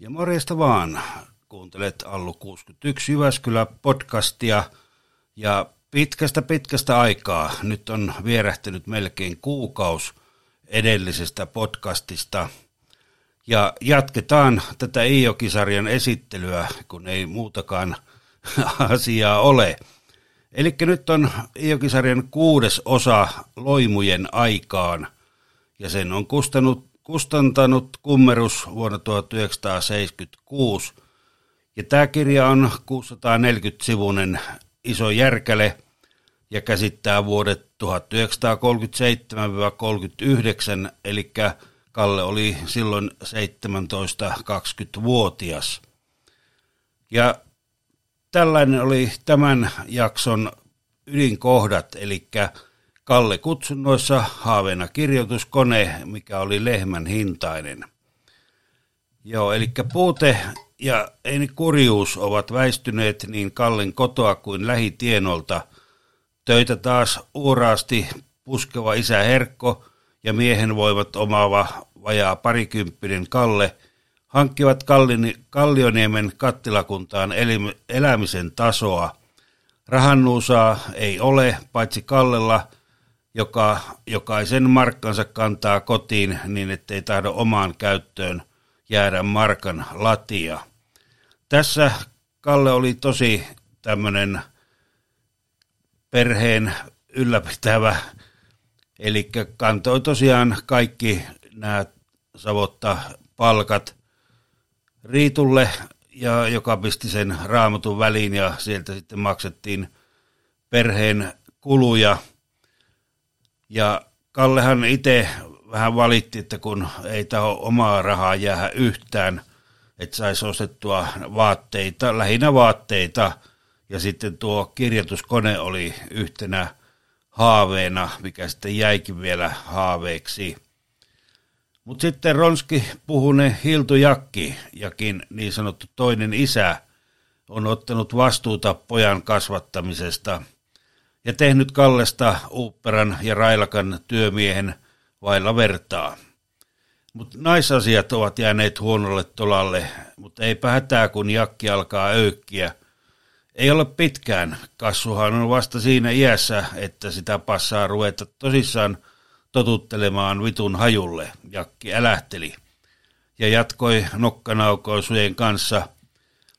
Ja morjesta vaan. Kuuntelet Allu 61 Jyväskylä podcastia ja pitkästä pitkästä aikaa. Nyt on vierähtänyt melkein kuukaus edellisestä podcastista. Ja jatketaan tätä Iokisarjan esittelyä, kun ei muutakaan asiaa ole. Eli nyt on Iokisarjan kuudes osa Loimujen aikaan, ja sen on kustanut kustantanut Kummerus vuonna 1976. Ja tämä kirja on 640-sivuinen iso järkäle ja käsittää vuodet 1937-39, eli Kalle oli silloin 17-20-vuotias. Ja tällainen oli tämän jakson ydinkohdat, eli Kalle kutsunnoissa haaveena kirjoituskone, mikä oli lehmän hintainen. Joo, eli puute ja ei kurjuus ovat väistyneet niin Kallen kotoa kuin lähitienolta. Töitä taas uuraasti puskeva isä Herkko ja miehen voivat omaava vajaa parikymppinen Kalle hankkivat Kallioniemen kattilakuntaan elämisen tasoa. Rahannuusaa ei ole, paitsi Kallella – joka jokaisen markkansa kantaa kotiin niin, ettei tahdo omaan käyttöön jäädä markan latia. Tässä Kalle oli tosi tämmöinen perheen ylläpitävä, eli kantoi tosiaan kaikki nämä savotta palkat Riitulle, ja joka pisti sen raamatun väliin ja sieltä sitten maksettiin perheen kuluja – ja Kallehan itse vähän valitti, että kun ei taho omaa rahaa jää yhtään, että saisi ostettua vaatteita, lähinnä vaatteita, ja sitten tuo kirjoituskone oli yhtenä haaveena, mikä sitten jäikin vielä haaveeksi. Mutta sitten Ronski puhune Hiltu Jakki, jakin niin sanottu toinen isä, on ottanut vastuuta pojan kasvattamisesta – ja tehnyt Kallesta Uupperan ja Railakan työmiehen vailla vertaa. Mutta naisasiat ovat jääneet huonolle tolalle, mutta eipä hätää, kun jakki alkaa öykkiä. Ei ole pitkään, kassuhan on vasta siinä iässä, että sitä passaa ruveta tosissaan totuttelemaan vitun hajulle, jakki älähteli. Ja jatkoi nokkanaukoisujen kanssa.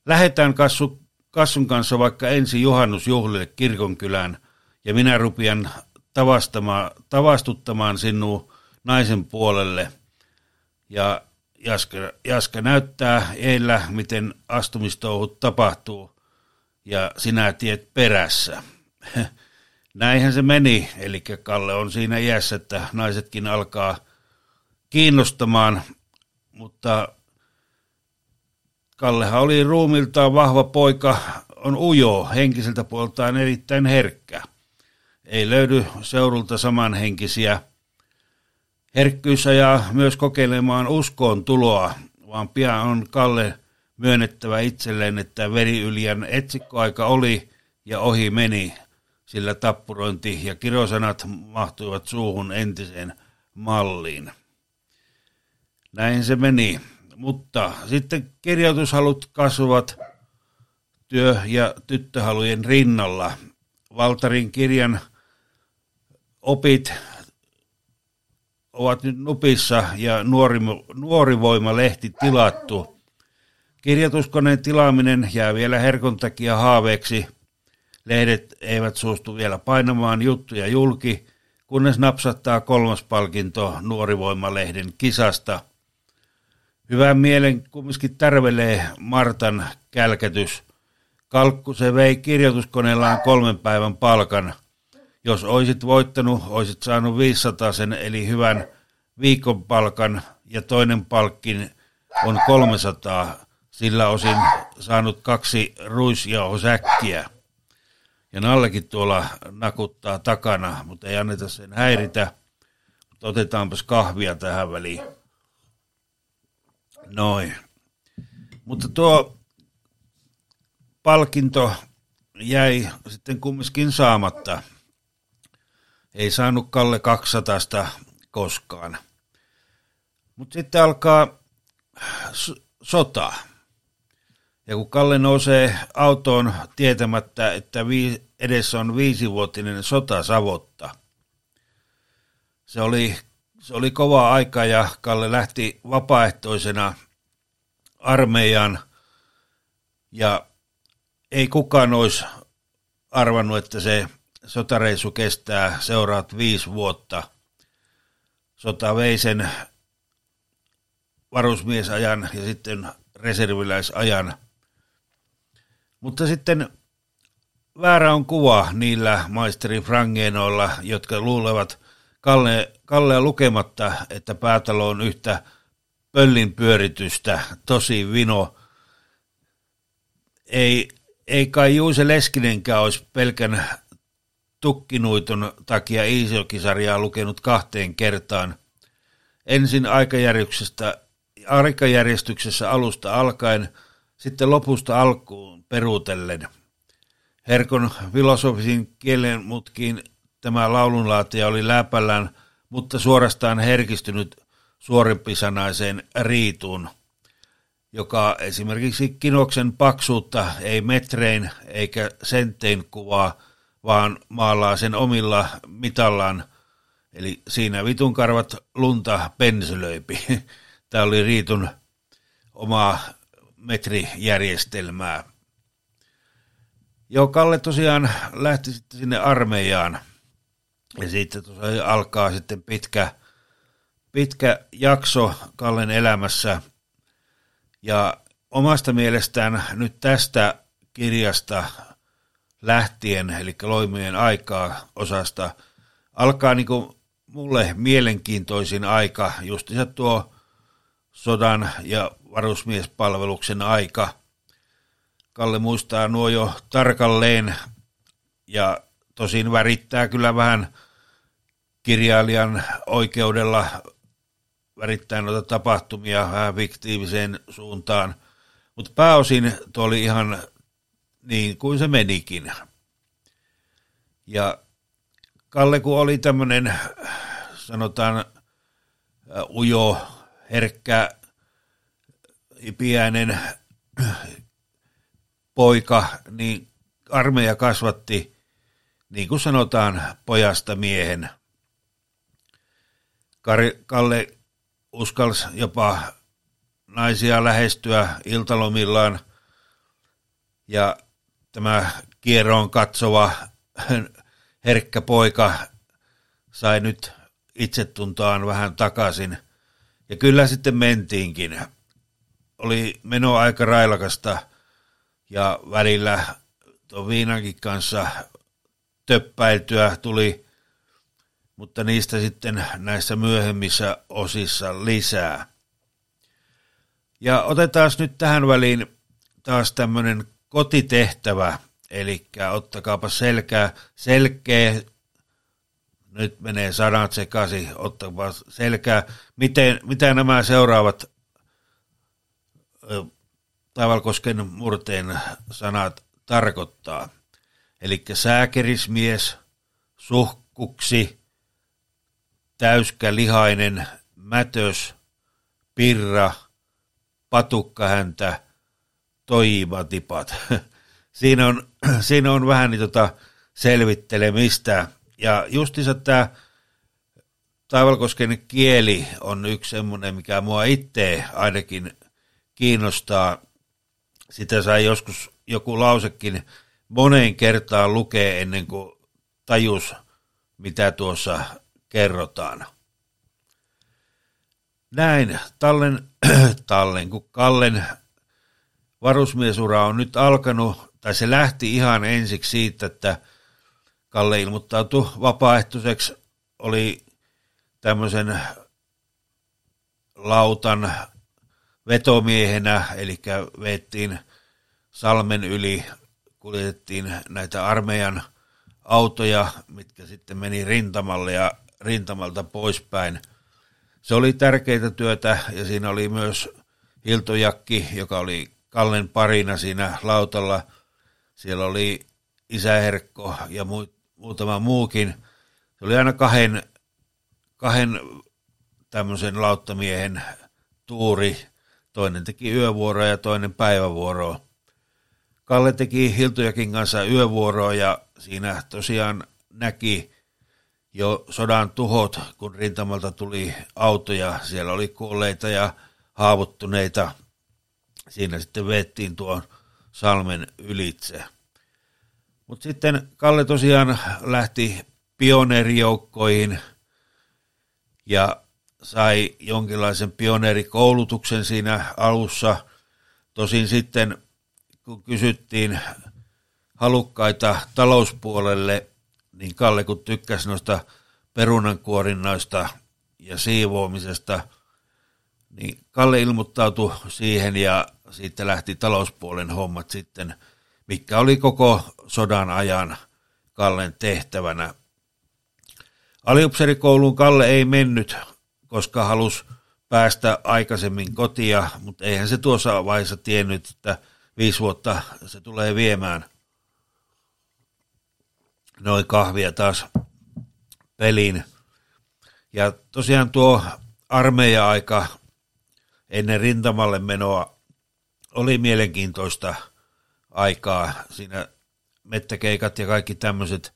Lähetään kassu, kassun kanssa vaikka ensi juhannusjuhlille kirkonkylään – ja minä rupian tavastuttamaan sinua naisen puolelle. Ja Jaska, Jaska näyttää eillä, miten astumistouhut tapahtuu, ja sinä tiet perässä. Näinhän se meni, eli Kalle on siinä iässä, että naisetkin alkaa kiinnostamaan, mutta Kallehan oli ruumiltaan vahva poika, on ujo, henkiseltä puoltaan erittäin herkkä. Ei löydy seudulta samanhenkisiä. Herkkyys ajaa myös kokeilemaan uskoon tuloa, vaan pian on Kalle myönnettävä itselleen, että veriyljän etsikkoaika oli ja ohi meni, sillä tappurointi ja kirosanat mahtuivat suuhun entiseen malliin. Näin se meni, mutta sitten kirjoitushalut kasvavat työ- ja tyttöhalujen rinnalla. Valtarin kirjan opit ovat nyt nupissa ja nuori, nuorivoimalehti tilattu. Kirjoituskoneen tilaaminen jää vielä herkon takia haaveeksi. Lehdet eivät suostu vielä painamaan juttuja julki, kunnes napsattaa kolmas palkinto nuorivoimalehden kisasta. Hyvän mielen kumminkin tärvelee Martan kälkätys. Kalkku se vei kirjoituskoneellaan kolmen päivän palkan – jos olisit voittanut, olisit saanut 500 sen, eli hyvän viikon palkan, ja toinen palkkin on 300, sillä osin saanut kaksi ruisjauhosäkkiä. Ja Nallekin tuolla nakuttaa takana, mutta ei anneta sen häiritä. Mutta otetaanpas kahvia tähän väliin. Noin. Mutta tuo palkinto jäi sitten kumminkin saamatta. Ei saanut Kalle 200 koskaan. Mutta sitten alkaa sota. Ja kun Kalle nousee autoon tietämättä, että edessä on viisivuotinen sota Savotta, se oli, se oli kova aika ja Kalle lähti vapaaehtoisena armeijan ja ei kukaan olisi arvannut, että se sotareissu kestää seuraat viisi vuotta. Sota vei sen varusmiesajan ja sitten reserviläisajan. Mutta sitten väärä on kuva niillä maisteri Frangenoilla, jotka luulevat Kalle, Kallea lukematta, että päätalo on yhtä pöllin pyöritystä, tosi vino. Ei, ei kai Juuse Leskinenkään olisi pelkän tukkinuiton takia Iisokisarjaa lukenut kahteen kertaan. Ensin aikajärjestyksestä, aikajärjestyksessä alusta alkaen, sitten lopusta alkuun peruutellen. Herkon filosofisin kielen mutkiin tämä laulunlaatija oli läpällään, mutta suorastaan herkistynyt suorimpisanaiseen riituun, joka esimerkiksi kinoksen paksuutta ei metrein eikä senttein kuvaa, vaan maalaa sen omilla mitallaan, eli siinä vitunkarvat lunta pensylöipi. Tämä oli Riitun oma metrijärjestelmää. Joo, Kalle tosiaan lähti sitten sinne armeijaan. Ja siitä alkaa sitten pitkä, pitkä jakso Kallen elämässä. Ja omasta mielestään nyt tästä kirjasta lähtien, eli loimien aikaa osasta, alkaa niin kuin mulle mielenkiintoisin aika, justiinsa tuo sodan ja varusmiespalveluksen aika. Kalle muistaa nuo jo tarkalleen ja tosin värittää kyllä vähän kirjailijan oikeudella värittää noita tapahtumia vähän fiktiiviseen suuntaan, mutta pääosin tuo oli ihan niin kuin se menikin. Ja Kalle, kun oli tämmöinen, sanotaan, ujo, herkkä, ipiäinen poika, niin armeija kasvatti, niin kuin sanotaan, pojasta miehen. Kalle uskalsi jopa naisia lähestyä iltalomillaan ja tämä kierroon katsova herkkä poika sai nyt itsetuntoaan vähän takaisin. Ja kyllä sitten mentiinkin. Oli meno aika railakasta ja välillä tuon viinankin kanssa töppäiltyä tuli, mutta niistä sitten näissä myöhemmissä osissa lisää. Ja otetaan nyt tähän väliin taas tämmöinen kotitehtävä, eli ottakaapa selkää, selkeä, nyt menee sanat sekaisin, ottakaapa selkää, miten, mitä nämä seuraavat Taivalkosken murteen sanat tarkoittaa. Eli sääkerismies, suhkuksi, täyskälihainen, mätös, pirra, patukkahäntä, toivatipat. siinä, on, siinä on vähän niin tota selvittelemistä. Ja justiinsa tämä Taivalkosken kieli on yksi semmoinen, mikä mua itse ainakin kiinnostaa. Sitä sai joskus joku lausekin moneen kertaan lukee ennen kuin tajus, mitä tuossa kerrotaan. Näin, Tallen, Tallen, kun Kallen varusmiesura on nyt alkanut, tai se lähti ihan ensiksi siitä, että Kalle ilmoittautui vapaaehtoiseksi, oli tämmöisen lautan vetomiehenä, eli veettiin salmen yli, kuljetettiin näitä armeijan autoja, mitkä sitten meni rintamalle ja rintamalta poispäin. Se oli tärkeitä työtä ja siinä oli myös Hiltojakki, joka oli Kallen parina siinä lautalla. Siellä oli isäherkko ja muutama muukin. Se oli aina kahden, kahden tämmöisen lauttamiehen tuuri. toinen teki yövuoroa ja toinen päivävuoroa. Kalle teki Hiltujakin kanssa yövuoroa ja siinä tosiaan näki jo sodan tuhot, kun rintamalta tuli autoja. Siellä oli kuolleita ja haavoittuneita. Siinä sitten vettiin tuon salmen ylitse. Mutta sitten Kalle tosiaan lähti pioneerijoukkoihin ja sai jonkinlaisen pioneerikoulutuksen siinä alussa. Tosin sitten kun kysyttiin halukkaita talouspuolelle, niin Kalle kun tykkäsi noista perunankuorinnoista ja siivoamisesta, niin Kalle ilmoittautui siihen ja siitä lähti talouspuolen hommat sitten, mikä oli koko sodan ajan Kallen tehtävänä. Aliupserikouluun Kalle ei mennyt, koska halusi päästä aikaisemmin kotia, mutta eihän se tuossa vaiheessa tiennyt, että viisi vuotta se tulee viemään noin kahvia taas peliin. Ja tosiaan tuo armeija-aika ennen rintamalle menoa oli mielenkiintoista aikaa. Siinä mettäkeikat ja kaikki tämmöiset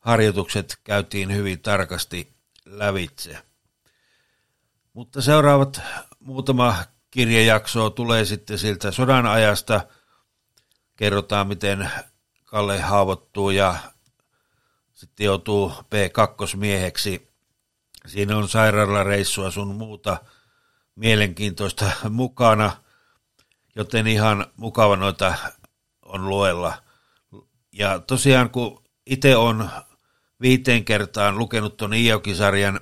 harjoitukset käytiin hyvin tarkasti lävitse. Mutta seuraavat muutama kirjejakso tulee sitten siltä sodan ajasta. Kerrotaan, miten Kalle haavoittuu ja sitten joutuu P2-mieheksi. Siinä on sairaalareissua sun muuta mielenkiintoista mukana, joten ihan mukava noita on luella. Ja tosiaan kun itse on viiteen kertaan lukenut tuon Iokisarjan,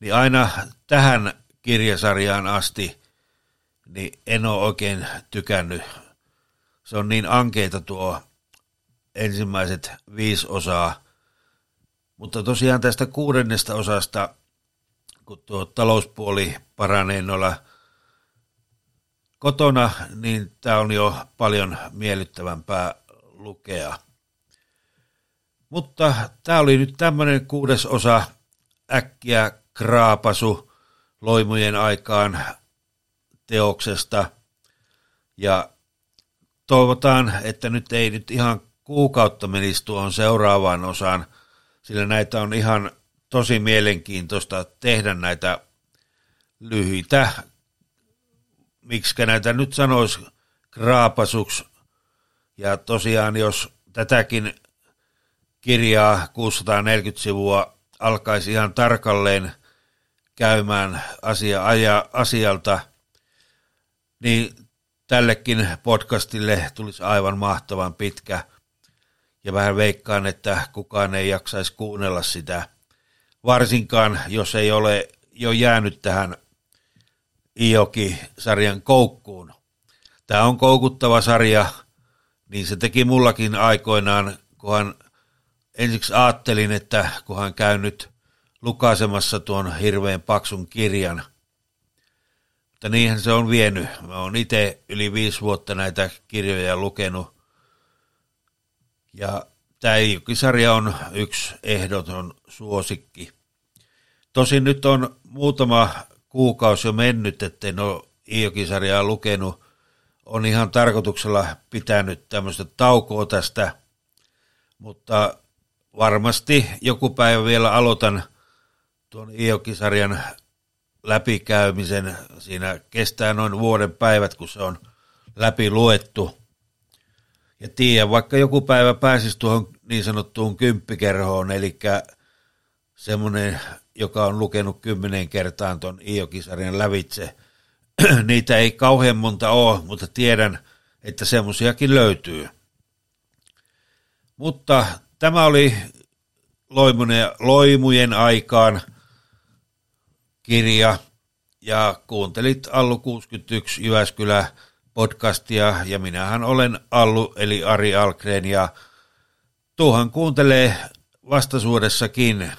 niin aina tähän kirjasarjaan asti niin en ole oikein tykännyt. Se on niin ankeita tuo ensimmäiset viisi osaa, mutta tosiaan tästä kuudennesta osasta, kun tuo talouspuoli paranee noilla kotona, niin tämä on jo paljon miellyttävämpää lukea. Mutta tämä oli nyt tämmöinen kuudes osa äkkiä kraapasu loimujen aikaan teoksesta. Ja toivotaan, että nyt ei nyt ihan kuukautta menisi tuohon seuraavaan osaan – sillä näitä on ihan tosi mielenkiintoista tehdä näitä lyhyitä, miksi näitä nyt sanoisi kraapasuksi. Ja tosiaan, jos tätäkin kirjaa 640 sivua alkaisi ihan tarkalleen käymään asia, aja, asialta, niin tällekin podcastille tulisi aivan mahtavan pitkä – ja vähän veikkaan, että kukaan ei jaksaisi kuunnella sitä, varsinkaan jos ei ole jo jäänyt tähän Ioki-sarjan koukkuun. Tämä on koukuttava sarja, niin se teki mullakin aikoinaan, kunhan ensiksi ajattelin, että kunhan käynyt lukaisemassa tuon hirveän paksun kirjan. Mutta niinhän se on vienyt. Mä oon itse yli viisi vuotta näitä kirjoja lukenut ja tämä sarja on yksi ehdoton suosikki. Tosin nyt on muutama kuukausi jo mennyt, ettei ole Iokisarjaa lukenut. On ihan tarkoituksella pitänyt tämmöistä taukoa tästä, mutta varmasti joku päivä vielä aloitan tuon Iokisarjan läpikäymisen. Siinä kestää noin vuoden päivät, kun se on läpi luettu. Ja tiedä, vaikka joku päivä pääsisi tuohon niin sanottuun kymppikerhoon, eli semmoinen, joka on lukenut kymmenen kertaan tuon Iokisarjan lävitse. Niitä ei kauhean monta ole, mutta tiedän, että semmoisiakin löytyy. Mutta tämä oli Loimujen, aikaan kirja ja kuuntelit Allu 61 Jyväskylä podcastia ja minähän olen Allu eli Ari Algren ja tuohan kuuntelee vastaisuudessakin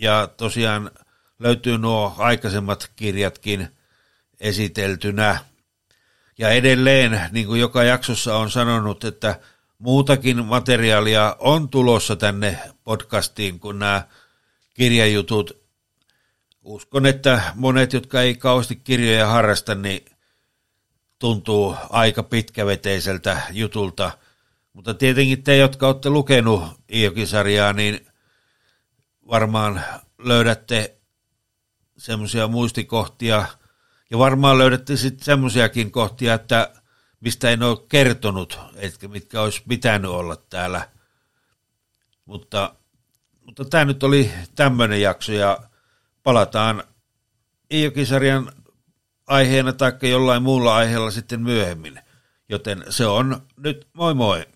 ja tosiaan löytyy nuo aikaisemmat kirjatkin esiteltynä. Ja edelleen, niin kuin joka jaksossa on sanonut, että muutakin materiaalia on tulossa tänne podcastiin kuin nämä kirjajutut uskon, että monet, jotka ei kauheasti kirjoja harrasta, niin tuntuu aika pitkäveteiseltä jutulta. Mutta tietenkin te, jotka olette lukenut Iokisarjaa, niin varmaan löydätte semmoisia muistikohtia, ja varmaan löydätte sitten semmoisiakin kohtia, että mistä en ole kertonut, että mitkä olisi pitänyt olla täällä. Mutta, mutta tämä nyt oli tämmöinen jakso, ja palataan Iokisarjan aiheena tai jollain muulla aiheella sitten myöhemmin. Joten se on nyt moi moi!